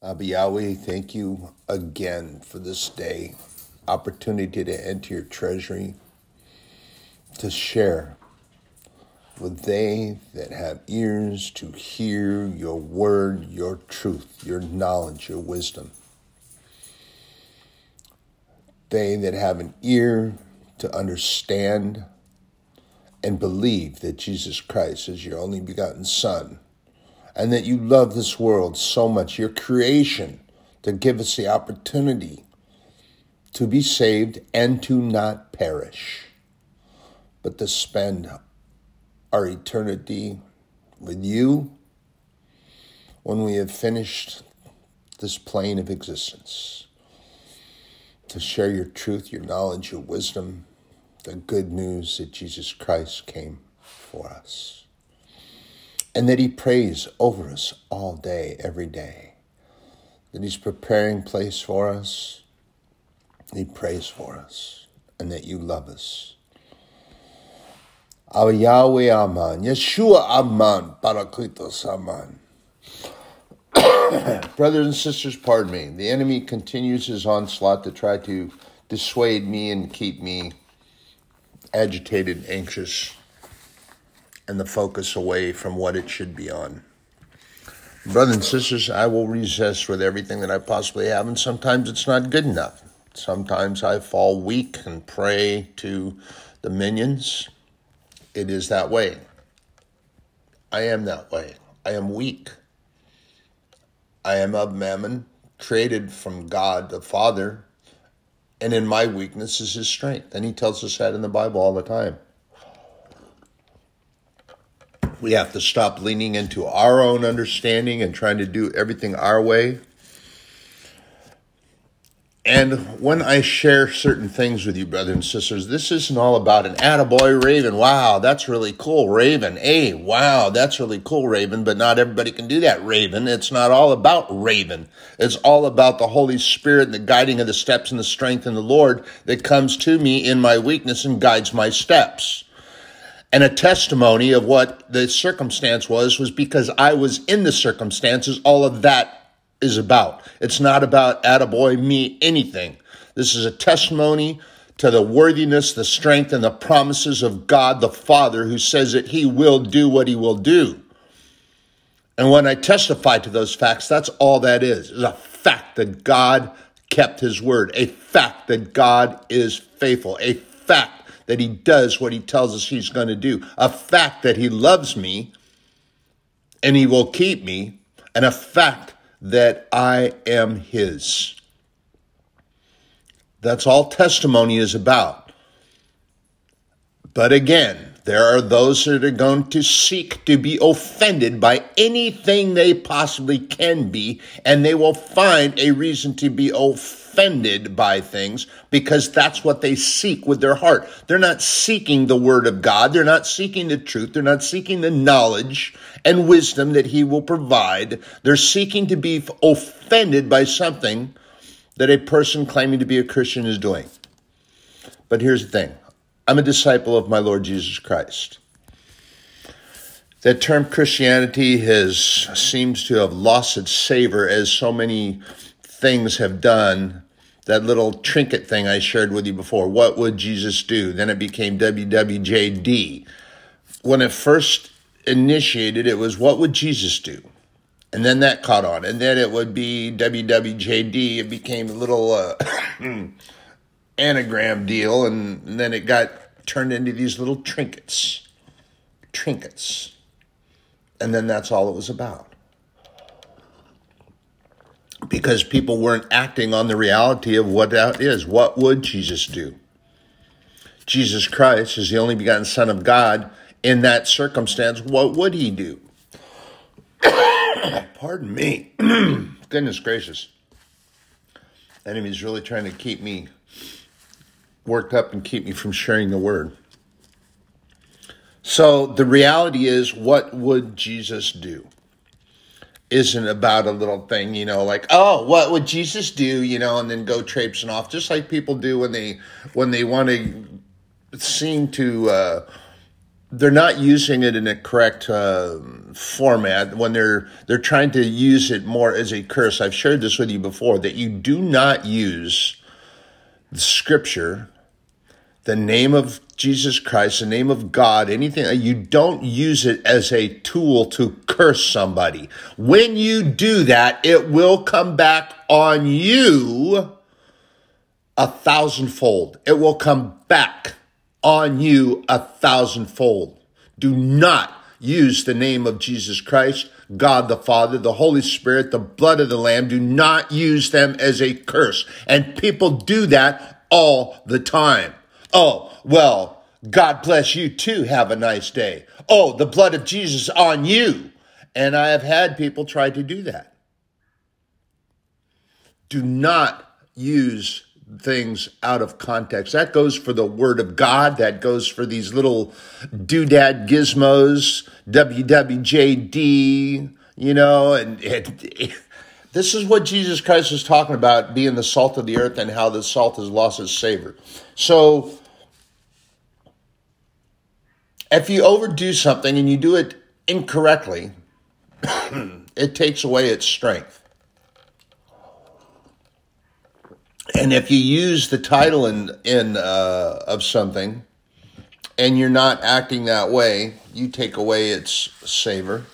Abba Yahweh, thank you again for this day, opportunity to enter your treasury, to share with they that have ears to hear your word, your truth, your knowledge, your wisdom. They that have an ear to understand and believe that Jesus Christ is your only begotten Son and that you love this world so much, your creation, to give us the opportunity to be saved and to not perish, but to spend our eternity with you when we have finished this plane of existence. To share your truth, your knowledge, your wisdom, the good news that Jesus Christ came for us and that He prays over us all day, every day. That He's preparing place for us. He prays for us, and that you love us. Our Yahweh Aman, Yeshua Aman, Parakletos Aman. Brothers and sisters, pardon me. The enemy continues his onslaught to try to dissuade me and keep me agitated, anxious and the focus away from what it should be on. Brothers and sisters, I will resist with everything that I possibly have, and sometimes it's not good enough. Sometimes I fall weak and prey to the minions. It is that way. I am that way. I am weak. I am of mammon, created from God the Father, and in my weakness is his strength. And he tells us that in the Bible all the time. We have to stop leaning into our own understanding and trying to do everything our way. And when I share certain things with you, brothers and sisters, this isn't all about an attaboy Raven. Wow, that's really cool, Raven. Hey, wow, that's really cool, Raven. But not everybody can do that, Raven. It's not all about Raven. It's all about the Holy Spirit and the guiding of the steps and the strength in the Lord that comes to me in my weakness and guides my steps and a testimony of what the circumstance was was because I was in the circumstances. All of that is about. It's not about attaboy, me, anything. This is a testimony to the worthiness, the strength, and the promises of God the Father who says that he will do what he will do. And when I testify to those facts, that's all that is, is a fact that God kept his word, a fact that God is faithful, a fact that he does what he tells us he's going to do, a fact that he loves me and he will keep me, and a fact that I am his. That's all testimony is about. But again, there are those that are going to seek to be offended by anything they possibly can be, and they will find a reason to be offended by things because that's what they seek with their heart. They're not seeking the word of God. They're not seeking the truth. They're not seeking the knowledge and wisdom that he will provide. They're seeking to be offended by something that a person claiming to be a Christian is doing. But here's the thing. I'm a disciple of my Lord Jesus Christ. That term Christianity has seems to have lost its savor as so many things have done that little trinket thing I shared with you before. What would Jesus do? Then it became WWJD. When it first initiated, it was what would Jesus do? And then that caught on. And then it would be WWJD. It became a little uh, anagram deal. And, then it got turned into these little trinkets. Trinkets. And then that's all it was about because people weren't acting on the reality of what that is. What would Jesus do? Jesus Christ is the only begotten Son of God. In that circumstance, what would he do? Pardon me. Goodness gracious. Enemy's really trying to keep me worked up and keep me from sharing the word. So the reality is, what would Jesus do? isn't about a little thing, you know, like, oh, what would Jesus do, you know, and then go traipsing off, just like people do when they when they want to seem to uh, they're not using it in a correct uh, format when they're they're trying to use it more as a curse. I've shared this with you before that you do not use the scripture, the name of Jesus Christ, the name of God, anything uh, you don't use it as a tool to curse somebody. When you do that, it will come back on you a thousandfold. It will come back on you a thousandfold. Do not use the name of Jesus Christ, God the Father, the Holy Spirit, the blood of the Lamb. Do not use them as a curse. And people do that all the time. Oh, well, God bless you too. Have a nice day. Oh, the blood of Jesus on you. And I have had people try to do that. Do not use things out of context. That goes for the Word of God. That goes for these little doodad gizmos, WWJD, you know, and it, this is what Jesus Christ is talking about being the salt of the earth and how the salt has lost its savor. So, if you overdo something and you do it incorrectly, it takes away its strength. and if you use the title in in uh, of something and you're not acting that way you take away its savor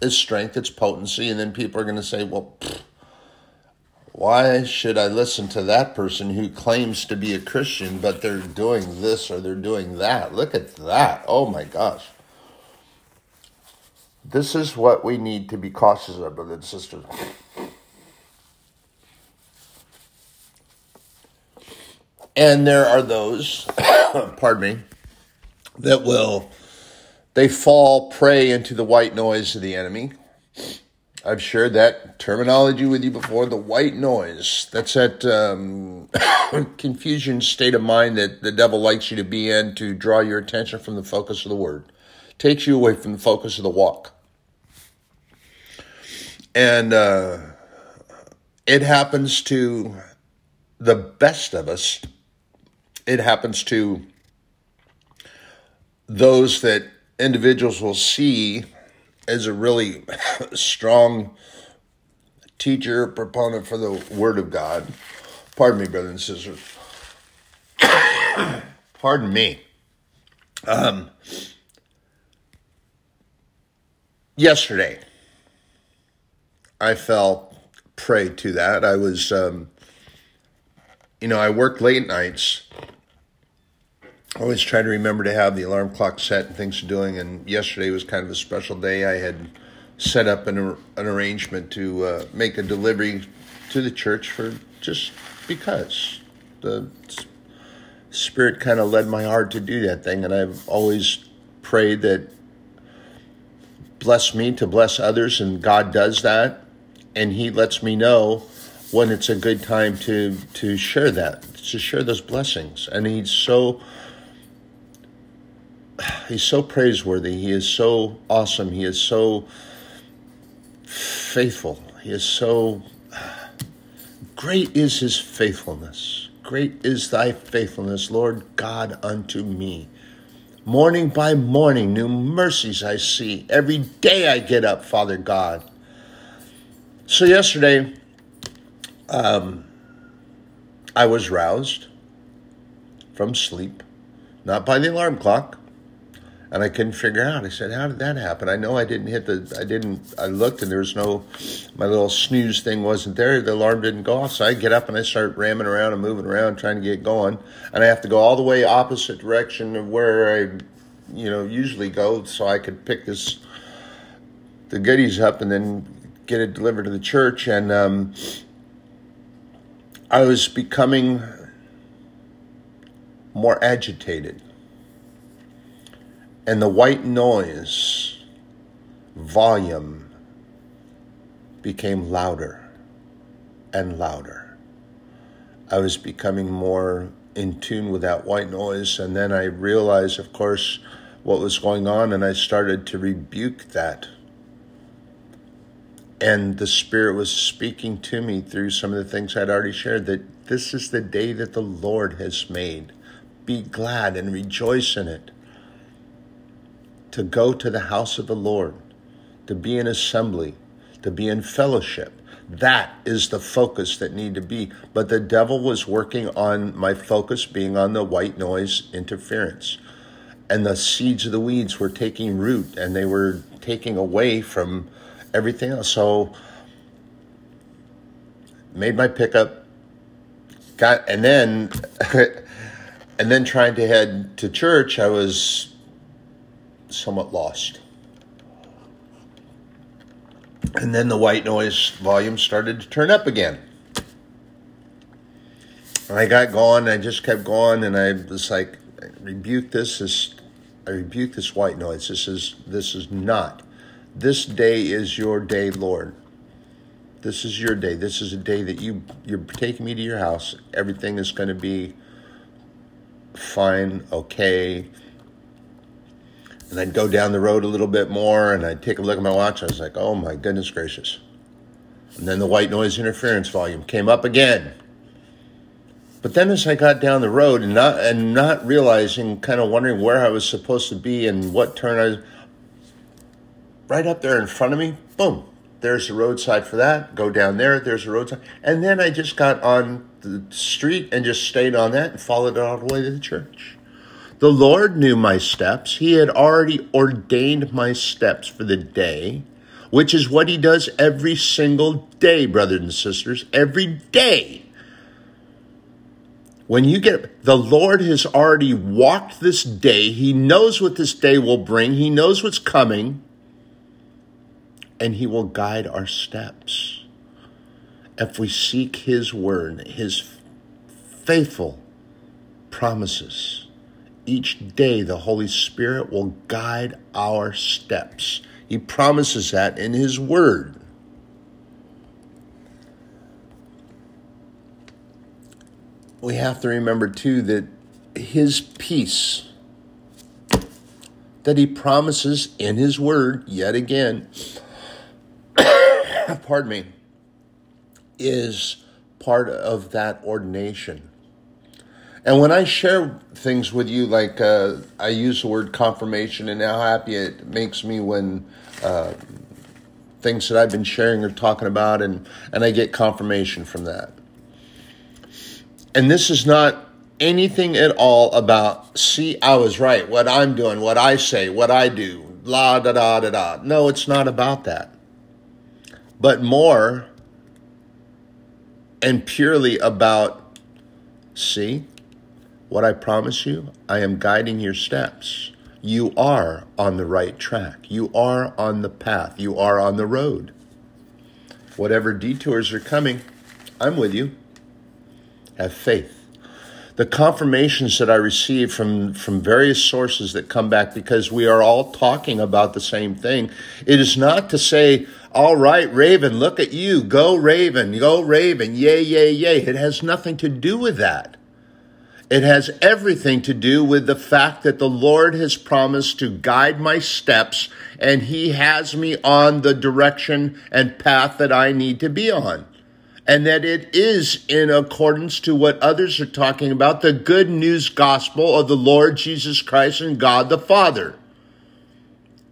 its strength its potency and then people are going to say well pfft, why should i listen to that person who claims to be a christian but they're doing this or they're doing that? Look at that. Oh my gosh. This is what we need to be cautious of brothers and sisters. And there are those, pardon me, that will, they fall prey into the white noise of the enemy. I've shared that terminology with you before the white noise. That's that um, confusion state of mind that the devil likes you to be in to draw your attention from the focus of the word, takes you away from the focus of the walk. And uh, it happens to the best of us it happens to those that individuals will see as a really strong teacher, proponent for the Word of God. Pardon me, brothers and sisters. Pardon me. Um, yesterday, I fell prey to that. I was, um, you know, I worked late nights always try to remember to have the alarm clock set and things doing. And yesterday was kind of a special day. I had set up an, an arrangement to uh, make a delivery to the church for just because the spirit kind of led my heart to do that thing. And I've always prayed that bless me to bless others, and God does that. And He lets me know when it's a good time to to share that, to share those blessings. And He's so he's so praiseworthy. He is so awesome. He is so faithful. He is so great is his faithfulness. Great is thy faithfulness, Lord God, unto me. Morning by morning, new mercies I see. Every day I get up, Father God. So, yesterday, um, I was roused from sleep, not by the alarm clock, and I couldn't figure out. I said, "How did that happen?" I know I didn't hit the. I didn't. I looked and there was no. My little snooze thing wasn't there. The alarm didn't go off. So I get up and I start ramming around and moving around, trying to get going. And I have to go all the way opposite direction of where I, you know, usually go, so I could pick this, the goodies up and then get it delivered to the church. And um, I was becoming more agitated and the white noise volume became louder and louder. I was becoming more in tune with that white noise, and then I realized, of course, what was going on, and I started to rebuke that. And the Spirit was speaking to me through some of the things I'd already shared that this is the day that the Lord has made. Be glad and rejoice in it. To go to the house of the Lord, to be in assembly, to be in fellowship. That is the focus that need to be. But the devil was working on my focus being on the white noise interference. And the seeds of the weeds were taking root and they were taking away from everything else. So made my pickup, got and then and then trying to head to church, I was somewhat lost. And then the white noise volume started to turn up again. And I got going, I just kept going, and I was like, I rebuke this, this I rebuke this white noise. This is this is not. This day is your day, Lord. This is your day. This is a day that you you're taking me to your house. Everything is going to be fine, okay. And I'd go down the road a little bit more and I'd take a look at my watch. I was like, oh my goodness gracious. And then the white noise interference volume came up again. But then as I got down the road and not and not realizing, kind of wondering where I was supposed to be and what turn I was right up there in front of me, boom, there's the roadside for that. Go down there, there's the roadside. And then I just got on the street and just stayed on that and followed it all the way to the church. The Lord knew my steps. He had already ordained my steps for the day, which is what He does every single day, brothers and sisters, every day. When you get, the Lord has already walked this day. He knows what this day will bring. He knows what's coming. And He will guide our steps. If we seek His word, His faithful promises, each day the Holy Spirit will guide our steps. He promises that in His Word. We have to remember too that His peace that He promises in His Word, yet again, pardon me, is part of that ordination. And when I share things with you, like uh, I use the word confirmation, and how happy it makes me when uh, things that I've been sharing or talking about, and, and I get confirmation from that. And this is not anything at all about, see, I was right, what I'm doing, what I say, what I do, la da da da da. No, it's not about that. But more and purely about, see, what I promise you, I am guiding your steps. You are on the right track. You are on the path. You are on the road. Whatever detours are coming, I'm with you. Have faith. The confirmations that I receive from, from various sources that come back because we are all talking about the same thing. It is not to say, all right, Raven, look at you. Go, Raven. Go, Raven. Yay, yay, yay. It has nothing to do with that. It has everything to do with the fact that the Lord has promised to guide my steps and He has me on the direction and path that I need to be on. And that it is in accordance to what others are talking about the good news gospel of the Lord Jesus Christ and God the Father.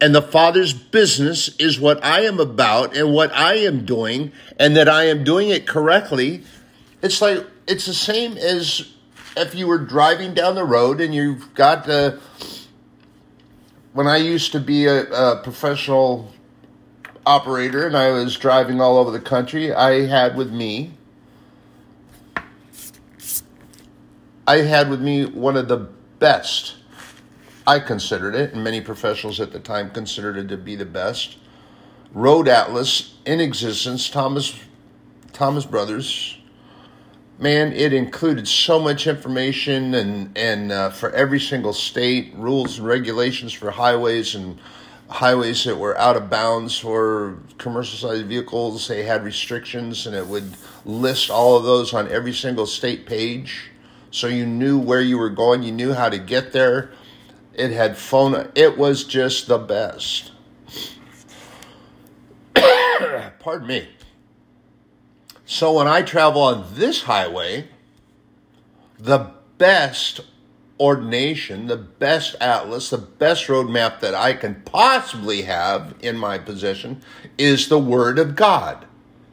And the Father's business is what I am about and what I am doing, and that I am doing it correctly. It's like, it's the same as if you were driving down the road and you've got the when I used to be a, a, professional operator and I was driving all over the country, I had with me I had with me one of the best I considered it, and many professionals at the time considered it to be the best road atlas in existence, Thomas Thomas Brothers man, it included so much information and and uh, for every single state, rules and regulations for highways and highways that were out of bounds for commercial sized vehicles. They had restrictions, and it would list all of those on every single state page, so you knew where you were going. You knew how to get there. It had phone. It was just the best. Pardon me. So when I travel on this highway, the best ordination, the best atlas, the best roadmap that I can possibly have in my possession is the Word of God,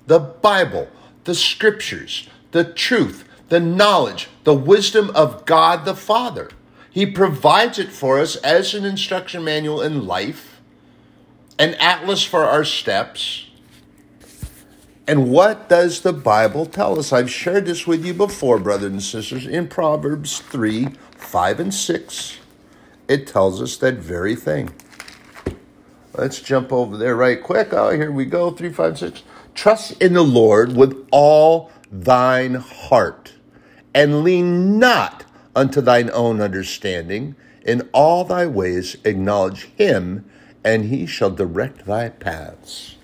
the Bible, the Scriptures, the truth, the knowledge, the wisdom of God the Father. He provides it for us as an instruction manual in life, an atlas for our steps. And what does the Bible tell us? I've shared this with you before, brothers and sisters, in Proverbs 3 5 and 6. It tells us that very thing. Let's jump over there right quick. Oh, here we go. 3, 5, 6. Trust in the Lord with all thine heart, and lean not unto thine own understanding. In all thy ways acknowledge him, and he shall direct thy paths.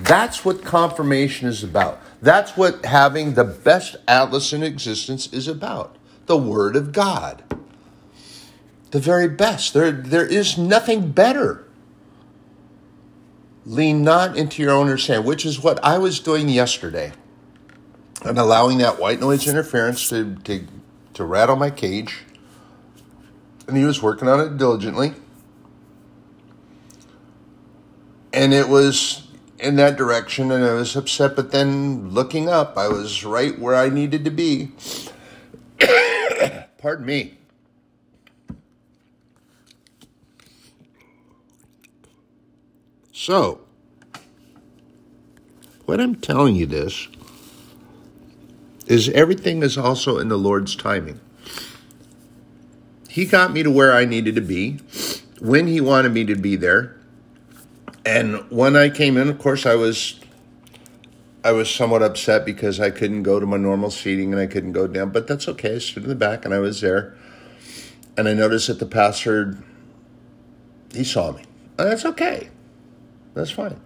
That's what confirmation is about. That's what having the best atlas in existence is about the Word of God. The very best. There, there is nothing better. Lean not into your own understanding, which is what I was doing yesterday. And allowing that white noise interference to, to to rattle my cage. And he was working on it diligently. And it was in that direction, and I was upset. But then looking up, I was right where I needed to be. Pardon me. So, what I'm telling you this is everything is also in the Lord's timing. He got me to where I needed to be when he wanted me to be there. And when I came in, of course, I was I was somewhat upset because I couldn't go to my normal seating and I couldn't go down, but that's okay. I stood in the back and I was there. And I noticed that the pastor he saw me. And that's okay. That's fine.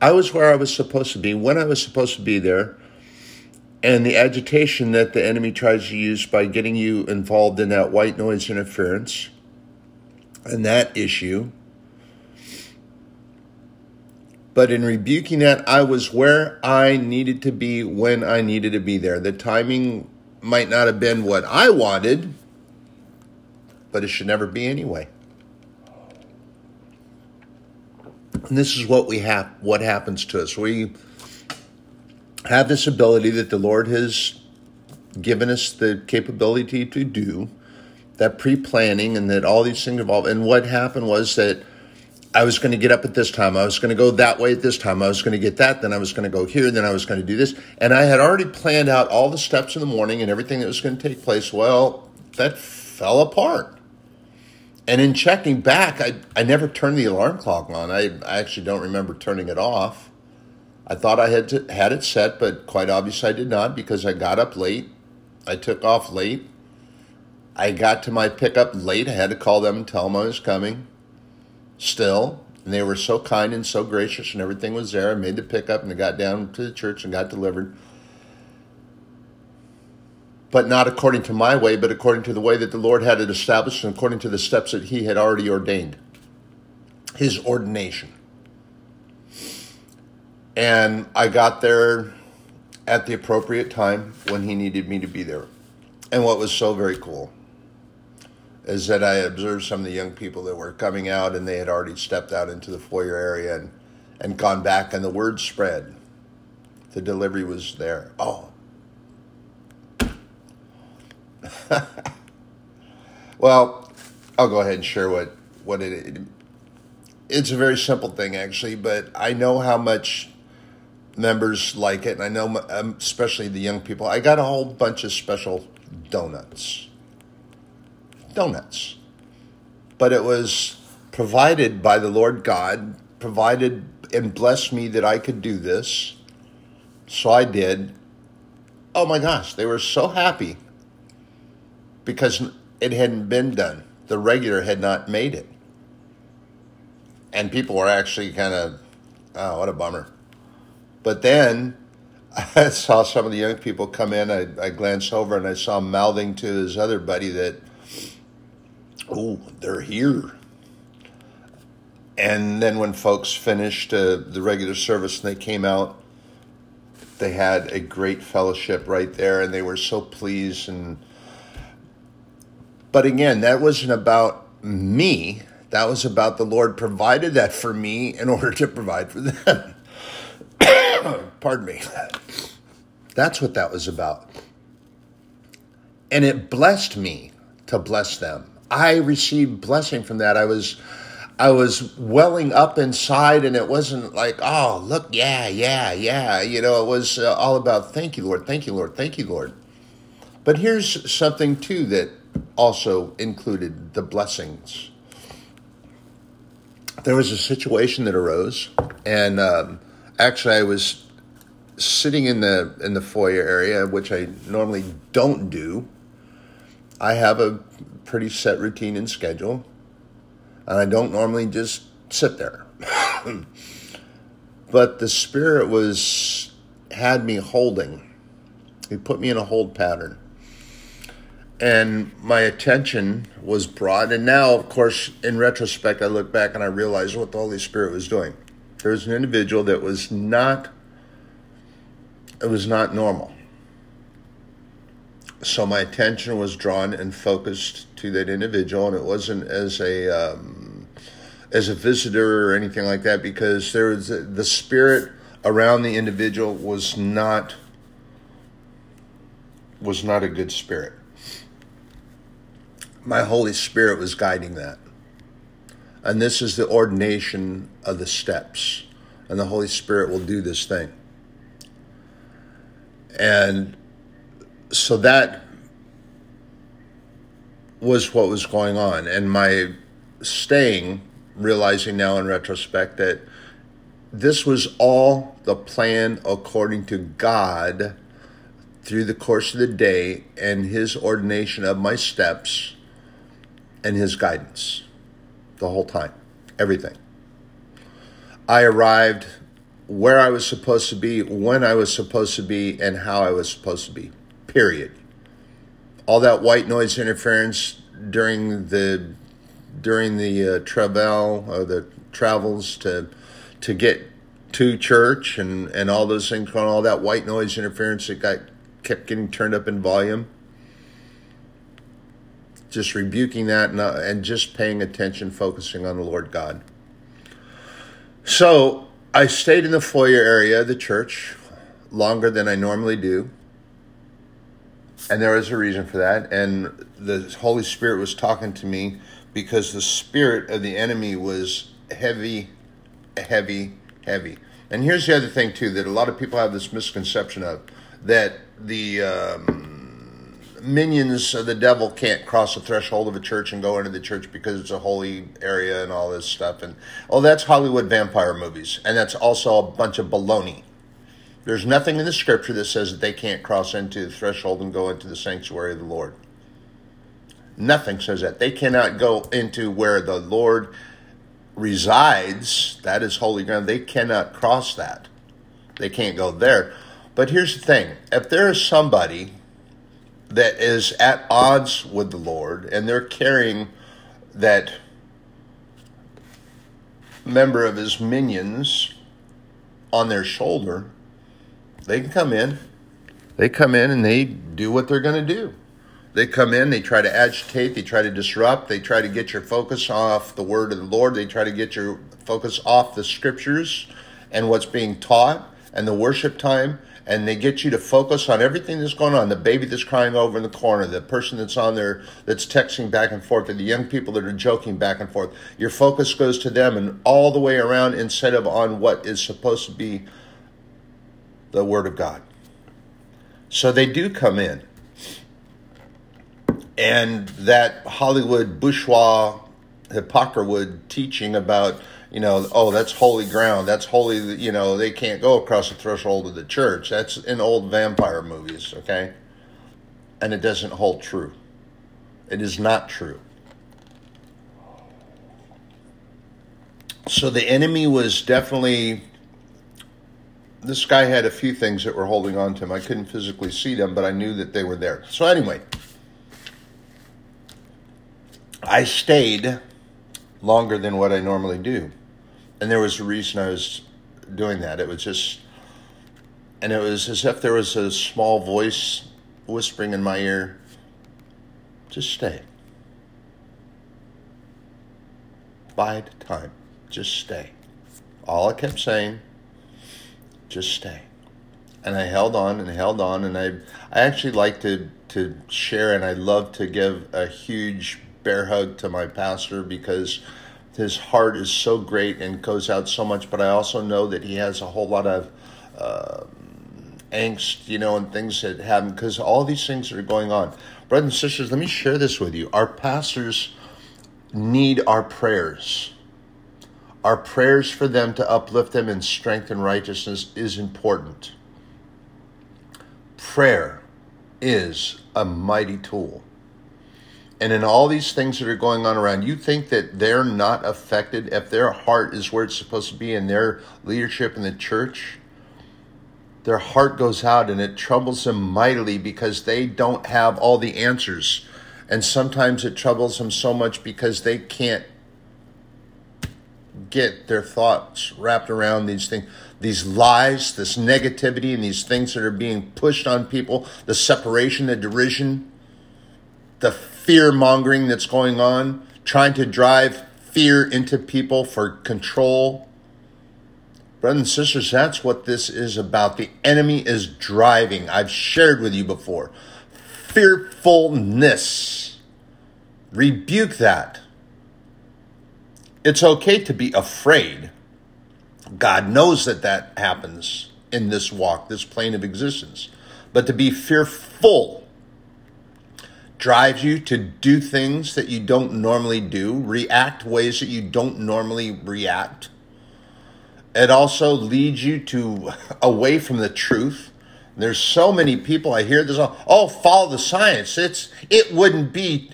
I was where I was supposed to be when I was supposed to be there. And the agitation that the enemy tries to use by getting you involved in that white noise interference and that issue. But in rebuking that, I was where I needed to be when I needed to be there. The timing might not have been what I wanted, but it should never be anyway. And this is what we have what happens to us. We have this ability that the Lord has given us the capability to do, that pre-planning and that all these things involved. And what happened was that I was going to get up at this time. I was going to go that way at this time. I was going to get that. Then I was going to go here. Then I was going to do this. And I had already planned out all the steps in the morning and everything that was going to take place. Well, that fell apart. And in checking back, I, I never turned the alarm clock on. I, I actually don't remember turning it off. I thought I had to, had it set, but quite obviously I did not because I got up late. I took off late. I got to my pickup late. I had to call them and tell them I was coming. Still, and they were so kind and so gracious, and everything was there. I made the pickup and I got down to the church and got delivered but not according to my way, but according to the way that the Lord had it established and according to the steps that He had already ordained. His ordination. And I got there at the appropriate time when He needed me to be there. And what was so very cool is that I observed some of the young people that were coming out and they had already stepped out into the foyer area and, and gone back, and the word spread. The delivery was there. Oh, well, I'll go ahead and share what what it. It's a very simple thing, actually, but I know how much members like it, and I know um, especially the young people. I got a whole bunch of special donuts, donuts, but it was provided by the Lord God, provided and blessed me that I could do this. So I did. Oh my gosh, they were so happy because it hadn't been done. The regular had not made it. And people were actually kind of, oh, what a bummer. But then I saw some of the young people come in. I, I glanced over and I saw him mouthing to his other buddy that, oh, they're here. And then when folks finished uh, the regular service and they came out, they had a great fellowship right there and they were so pleased and But again, that wasn't about me. That was about the Lord provided that for me in order to provide for them. Pardon me. That's what that was about. And it blessed me to bless them. I received blessing from that. I was I was welling up inside and it wasn't like, "Oh, look, yeah, yeah, yeah." You know, it was uh, all about thank you, Lord. Thank you, Lord. Thank you, Lord. But here's something too that also included the blessings. There was a situation that arose, and um, actually, I was sitting in the in the foyer area, which I normally don't do. I have a pretty set routine and schedule, and I don't normally just sit there. but the spirit was had me holding. He put me in a hold pattern and my attention was brought. And now, of course, in retrospect, I look back and I realize what the Holy Spirit was doing. There was an individual that was not, it was not normal. So my attention was drawn and focused to that individual, and it wasn't as a um, as a visitor or anything like that, because there was a, the spirit around the individual was not was not a good spirit my Holy Spirit was guiding that. And this is the ordination of the steps. And the Holy Spirit will do this thing. And so that was what was going on. And my staying, realizing now in retrospect that this was all the plan according to God through the course of the day and His ordination of my steps and his guidance the whole time, everything. I arrived where I was supposed to be, when I was supposed to be, and how I was supposed to be. Period. All that white noise interference during the during the uh, travel or the travels to to get to church and and all those things, all that white noise interference that got kept getting turned up in volume just rebuking that and, uh, and just paying attention, focusing on the Lord God. So I stayed in the foyer area of the church longer than I normally do. And there was a reason for that. And the Holy Spirit was talking to me because the spirit of the enemy was heavy, heavy, heavy. And here's the other thing, too, that a lot of people have this misconception of that the. Um, minions of the devil can't cross the threshold of a church and go into the church because it's a holy area and all this stuff. And oh, that's Hollywood vampire movies, and that's also a bunch of baloney. There's nothing in the scripture that says that they can't cross into the threshold and go into the sanctuary of the Lord. Nothing says that. They cannot go into where the Lord resides. That is holy ground. They cannot cross that. They can't go there. But here's the thing if there is somebody that is at odds with the Lord and they're carrying that member of his minions on their shoulder, they can come in. They come in and they do what they're going to do. They come in, they try to agitate, they try to disrupt, they try to get your focus off the word of the Lord, they try to get your focus off the scriptures and what's being taught and the worship time and they get you to focus on everything that's going on the baby that's crying over in the corner the person that's on there that's texting back and forth or the young people that are joking back and forth your focus goes to them and all the way around instead of on what is supposed to be the word of god so they do come in and that hollywood bourgeois hypocrite teaching about you know, oh, that's holy ground. That's holy, you know, they can't go across the threshold of the church. That's in old vampire movies, okay? And it doesn't hold true. It is not true. So the enemy was definitely. This guy had a few things that were holding on to him. I couldn't physically see them, but I knew that they were there. So, anyway, I stayed longer than what I normally do and there was a reason I was doing that. It was just, and it was as if there was a small voice whispering in my ear, just stay. bide time. Just stay. All I kept saying, just stay. And I held on and held on, and I I actually like to to share, and I love to give a huge bear hug to my pastor because his heart is so great and goes out so much. But I also know that he has a whole lot of uh, angst, you know, and things that happen because all these things that are going on. Brothers and sisters, let me share this with you. Our pastors need our prayers. Our prayers for them to uplift them in strength and righteousness is important. Prayer is a mighty tool. And in all these things that are going on around, you think that they're not affected if their heart is where it's supposed to be in their leadership in the church? Their heart goes out and it troubles them mightily because they don't have all the answers. And sometimes it troubles them so much because they can't get their thoughts wrapped around these things, these lies, this negativity, and these things that are being pushed on people, the separation, the derision, the fear mongering that's going on, trying to drive fear into people for control. Brothers and sisters, that's what this is about. The enemy is driving. I've shared with you before. Fearfulness. Rebuke that. It's okay to be afraid. God knows that that happens in this walk, this plane of existence. But to be fearful drives you to do things that you don't normally do, react ways that you don't normally react. It also leads you to away from the truth. There's so many people I hear this. Oh, follow the science. It's it wouldn't be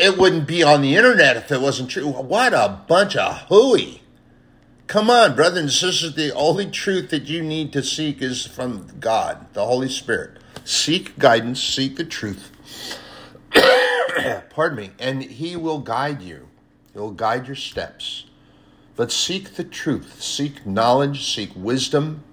it wouldn't be on the internet if it wasn't true. What a bunch of hooey. Come on, brothers and sisters, the only truth that you need to seek is from God, the Holy Spirit. Seek guidance, seek the truth. Pardon me, and He will guide you. He'll guide your steps. But seek the truth, seek knowledge, seek wisdom,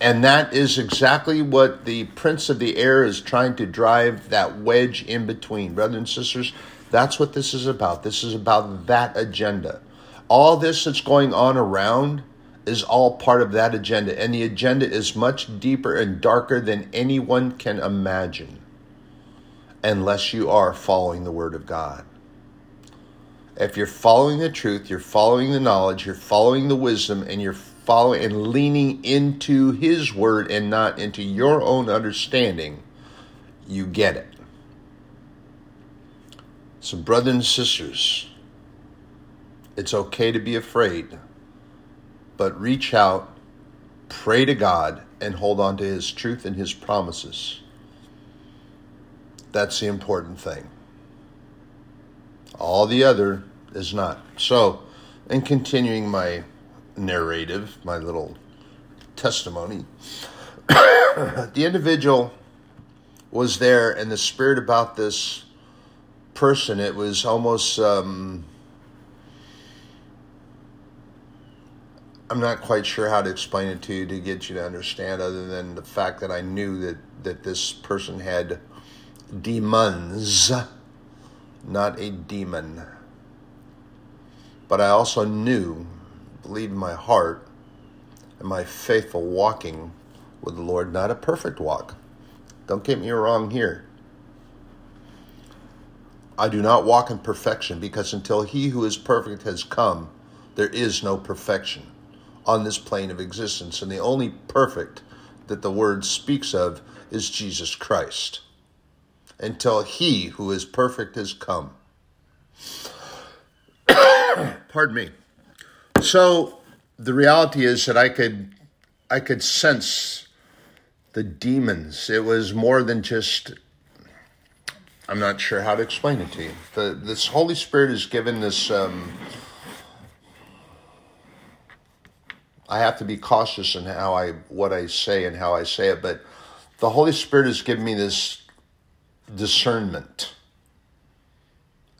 and that is exactly what the Prince of the Air is trying to drive that wedge in between. Brothers and sisters, that's what this is about. This is about that agenda. All this that's going on around is all part of that agenda. And the agenda is much deeper and darker than anyone can imagine, unless you are following the Word of God. If you're following the truth, you're following the knowledge, you're following the wisdom, and you're following and leaning into His Word and not into your own understanding, you get it. So, brothers and sisters, it's okay to be afraid, but reach out, pray to God, and hold on to His truth and His promises. That's the important thing. All the other is not. So, in continuing my narrative, my little testimony. the individual was there, and the spirit about this person, it was almost. Um, I'm not quite sure how to explain it to you to get you to understand, other than the fact that I knew that, that this person had demons, not a demon. But I also knew believe in my heart and my faithful walking with the Lord, not a perfect walk. Don't get me wrong here. I do not walk in perfection because until he who is perfect has come, there is no perfection on this plane of existence. And the only perfect that the word speaks of is Jesus Christ. Until he who is perfect has come. Pardon me. So the reality is that I could I could sense the demons. It was more than just I'm not sure how to explain it to you. The this Holy Spirit is given this um, I have to be cautious in how I what I say and how I say it, but the Holy Spirit has given me this discernment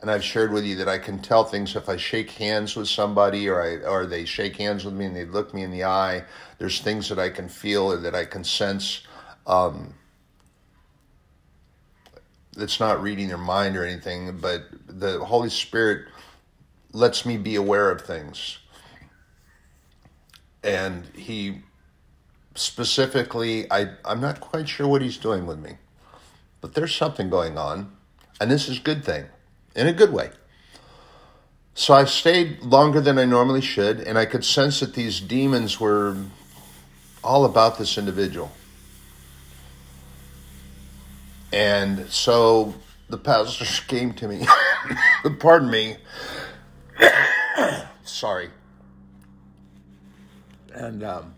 and I've shared with you that I can tell things if I shake hands with somebody or I or they shake hands with me and they look me in the eye. There's things that I can feel or that I can sense. Um, it's not reading their mind or anything, but the Holy Spirit lets me be aware of things. And he specifically, I, I'm not quite sure what he's doing with me, but there's something going on, and this is a good thing, in a good way. So I stayed longer than I normally should, and I could sense that these demons were all about this individual. And so the pastors came to me. Pardon me. Sorry. And um,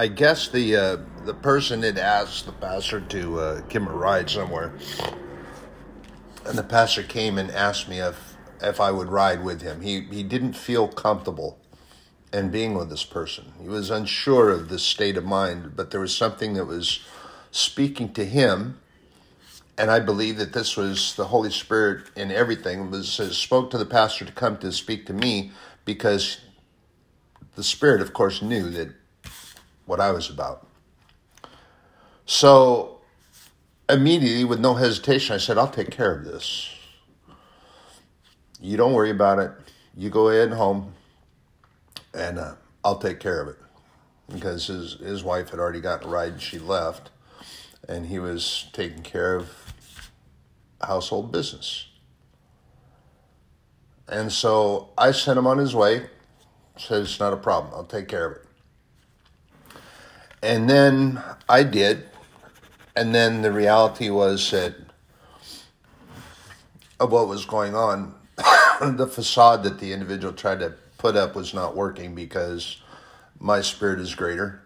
I guess the uh, the person had asked the pastor to uh, give him a ride somewhere, and the pastor came and asked me if if I would ride with him. He he didn't feel comfortable in being with this person. He was unsure of this state of mind, but there was something that was speaking to him, and I believe that this was the Holy Spirit in everything. It was it spoke to the pastor to come to speak to me because the Spirit, of course, knew that what I was about. So immediately, with no hesitation, I said, I'll take care of this. You don't worry about it. You go ahead and home, and uh, I'll take care of it. Because his, his wife had already gotten a ride and she left, and he was taking care of household business. And so I sent him on his way, said, It's not a problem, I'll take care of it. And then I did. And then the reality was that of what was going on, the facade that the individual tried to put up was not working because my spirit is greater.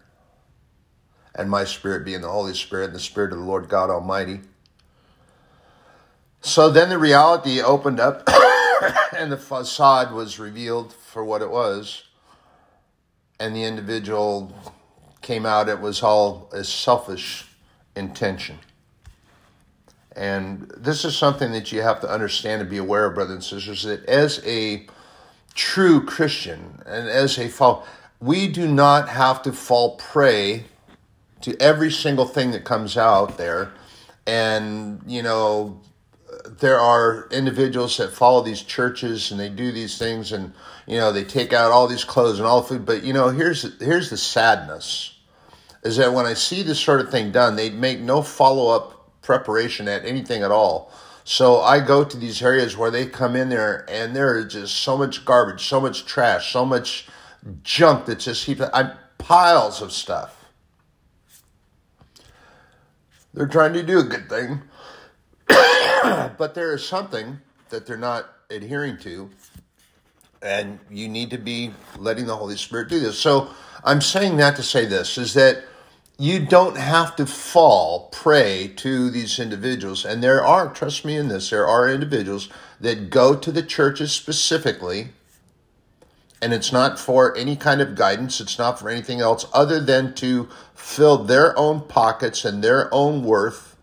And my spirit being the Holy Spirit and the Spirit of the Lord God Almighty. So then the reality opened up and the facade was revealed for what it was. And the individual came out, it was all a selfish intention. And this is something that you have to understand and be aware of, brothers and sisters, that as a true Christian and as a fall, we do not have to fall prey to every single thing that comes out there. And, you know, there are individuals that follow these churches and they do these things and, you know, they take out all these clothes and all the food. But, you know, here's, here's the sadness is that when I see this sort of thing done, they make no follow up preparation at anything at all. So I go to these areas where they come in there and there is just so much garbage, so much trash, so much junk that's just heaped I'm piles of stuff. They're trying to do a good thing, but there is something that they're not adhering to, and you need to be letting the Holy Spirit do this. So I'm saying that to say this is that you don't have to fall prey to these individuals. And there are, trust me in this, there are individuals that go to the churches specifically, and it's not for any kind of guidance, it's not for anything else other than to fill their own pockets and their own worth.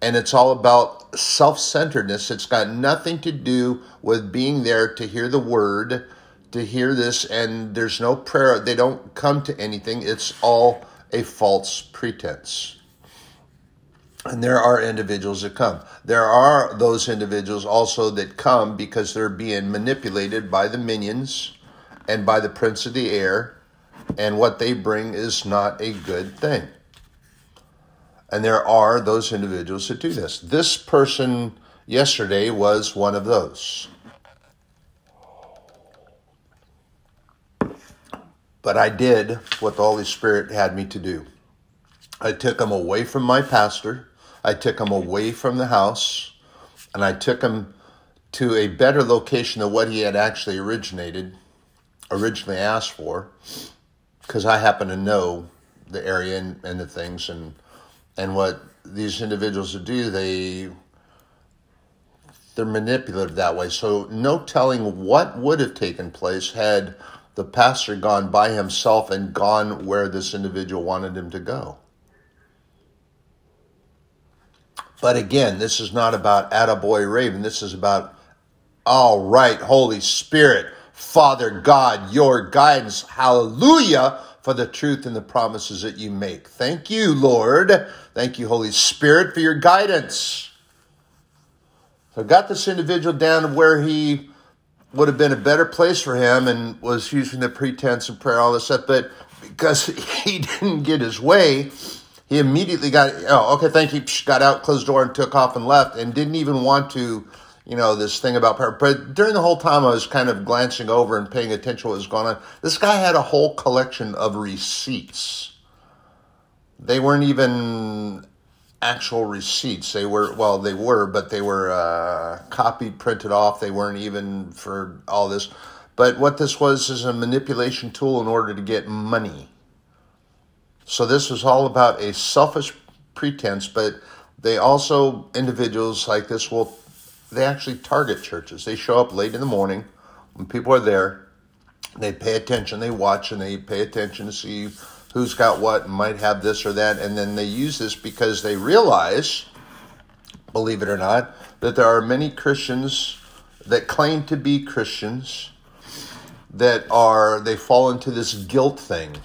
And it's all about self centeredness. It's got nothing to do with being there to hear the word, to hear this, and there's no prayer. They don't come to anything. It's all a false pretense. And there are individuals that come. There are those individuals also that come because they're being manipulated by the minions and by the prince of the air, and what they bring is not a good thing. And there are those individuals that do this. This person yesterday was one of those. But I did what the Holy Spirit had me to do. I took him away from my pastor. I took him away from the house. And I took him to a better location than what he had actually originated, originally asked for, because I happen to know the area and, and the things and and what these individuals do, they they're manipulative that way. So no telling what would have taken place had the pastor gone by himself and gone where this individual wanted him to go. But again, this is not about Attaboy Raven. This is about, all right, Holy Spirit, Father God, your guidance. Hallelujah for the truth and the promises that you make. Thank you, Lord. Thank you, Holy Spirit, for your guidance. So got this individual down to where he would have been a better place for him and was using the pretense of prayer, all this stuff. But because he didn't get his way, he immediately got, oh, okay, thank you, got out, closed door, and took off and left, and didn't even want to, you know, this thing about prayer. But during the whole time, I was kind of glancing over and paying attention to what was going on. This guy had a whole collection of receipts. They weren't even actual receipts. They were well, they were, but they were uh, copied, printed off. They weren't even for all this. But what this was is a manipulation tool in order to get money. So this was all about a selfish pretense, but they also individuals like this will they actually target churches. They show up late in the morning when people are there. They pay attention, they watch, and they pay attention to see who's got what and might have this or that. And then they use this because they realize, believe it or not, that there are many Christians that claim to be Christians that are, they fall into this guilt thing.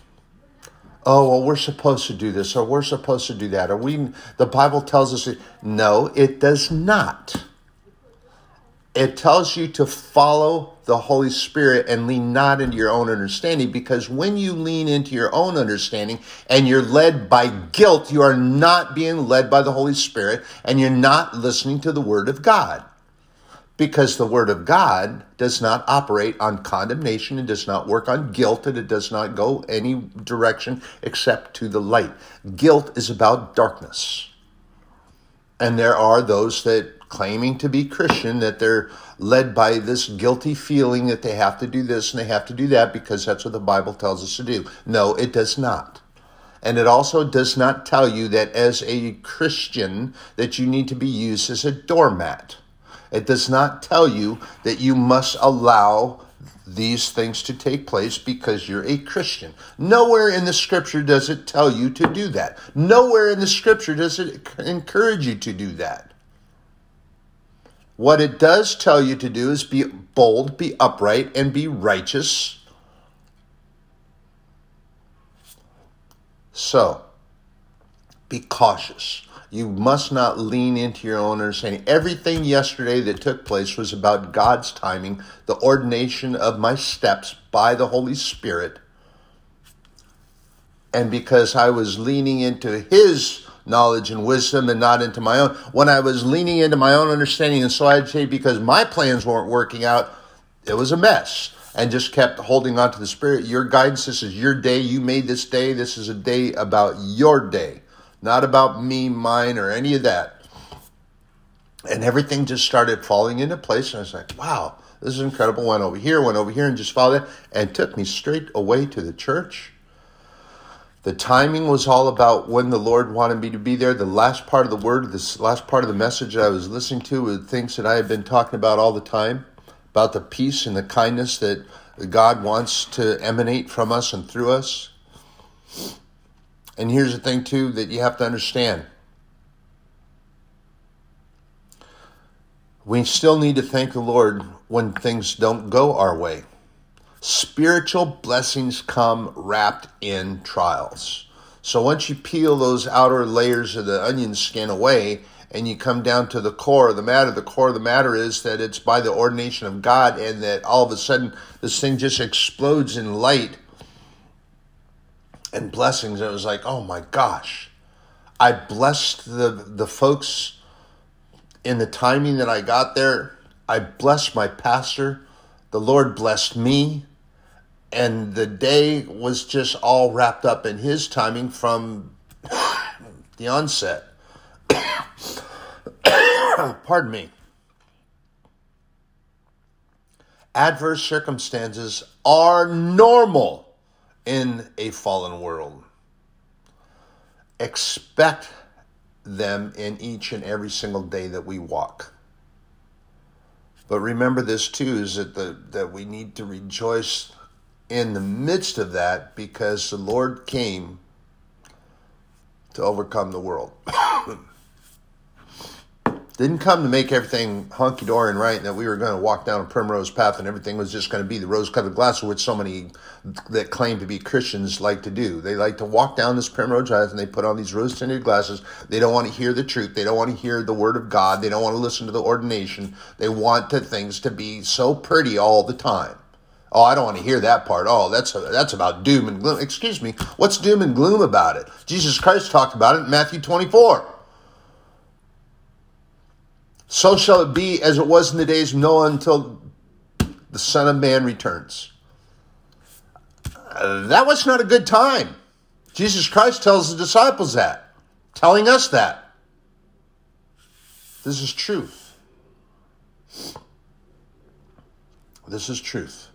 Oh, well, we're supposed to do this, or we're supposed to do that, or we, the Bible tells us, no, it does not. It tells you to follow the Holy Spirit and lean not into your own understanding because when you lean into your own understanding and you're led by guilt, you are not being led by the Holy Spirit and you're not listening to the Word of God. Because the Word of God does not operate on condemnation, it does not work on guilt, and it does not go any direction except to the light. Guilt is about darkness. And there are those that claiming to be Christian that they're led by this guilty feeling that they have to do this and they have to do that because that's what the Bible tells us to do. No, it does not. And it also does not tell you that as a Christian that you need to be used as a doormat. It does not tell you that you must allow these things to take place because you're a Christian. Nowhere in the scripture does it tell you to do that. Nowhere in the scripture does it encourage you to do that. What it does tell you to do is be bold, be upright, and be righteous. So, be cautious. You must not lean into your own understanding. Everything yesterday that took place was about God's timing, the ordination of my steps by the Holy Spirit. And because I was leaning into His knowledge and wisdom and not into my own. When I was leaning into my own understanding, and so I'd say because my plans weren't working out, it was a mess. And just kept holding on to the Spirit. Your guidance, this is your day. You made this day. This is a day about your day, not about me, mine, or any of that. And everything just started falling into place. And I was like, wow, this is incredible. Went over here, went over here, and just followed it, and took me straight away to the church the timing was all about when the Lord wanted me to be there. The last part of the word, this last part of the message I was listening to were things that I have been talking about all the time about the peace and the kindness that God wants to emanate from us and through us. And here's the thing, too, that you have to understand. We still need to thank the Lord when things don't go our way. Spiritual blessings come wrapped in trials. So once you peel those outer layers of the onion skin away and you come down to the core of the matter, the core of the matter is that it's by the ordination of God and that all of a sudden this thing just explodes in light and blessings. It was like, oh my gosh. I blessed the the folks in the timing that I got there. I blessed my pastor. The Lord blessed me and the day was just all wrapped up in his timing from the onset. Pardon me. Adverse circumstances are normal in a fallen world. Expect them in each and every single day that we walk. But remember this too is that the that we need to rejoice in the midst of that because the Lord came to overcome the world. Didn't come to make everything hunky dory and right, and that we were going to walk down a primrose path and everything was just going to be the rose colored glass, which so many that claim to be Christians like to do. They like to walk down this primrose path and they put on these rose tinted glasses. They don't want to hear the truth. They don't want to hear the word of God. They don't want to listen to the ordination. They want the things to be so pretty all the time. Oh, I don't want to hear that part. Oh, that's that's about doom and gloom. Excuse me. What's doom and gloom about it? Jesus Christ talked about it in Matthew 24. So shall it be as it was in the days of Noah until the Son of Man returns. Uh, that was not a good time. Jesus Christ tells the disciples that, telling us that. This is truth. This is truth.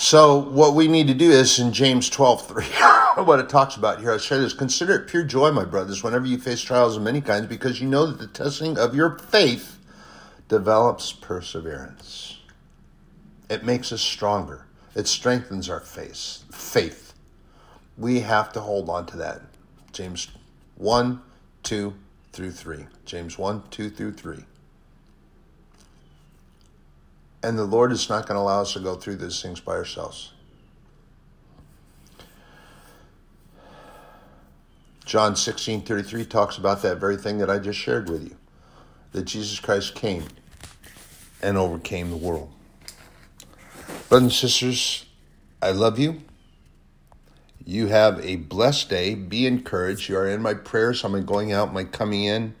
So what we need to do is in James 12, 3, what it talks about here, I'll share this. Consider it pure joy, my brothers, whenever you face trials of many kinds, because you know that the testing of your faith develops perseverance. It makes us stronger. It strengthens our faith. Faith. We have to hold on to that. James 1, 2 through 3. James 1, 2 through 3. And the Lord is not going to allow us to go through these things by ourselves. John 16 33 talks about that very thing that I just shared with you that Jesus Christ came and overcame the world. Brothers and sisters, I love you. You have a blessed day. Be encouraged. You are in my prayers. I'm going out, my coming in.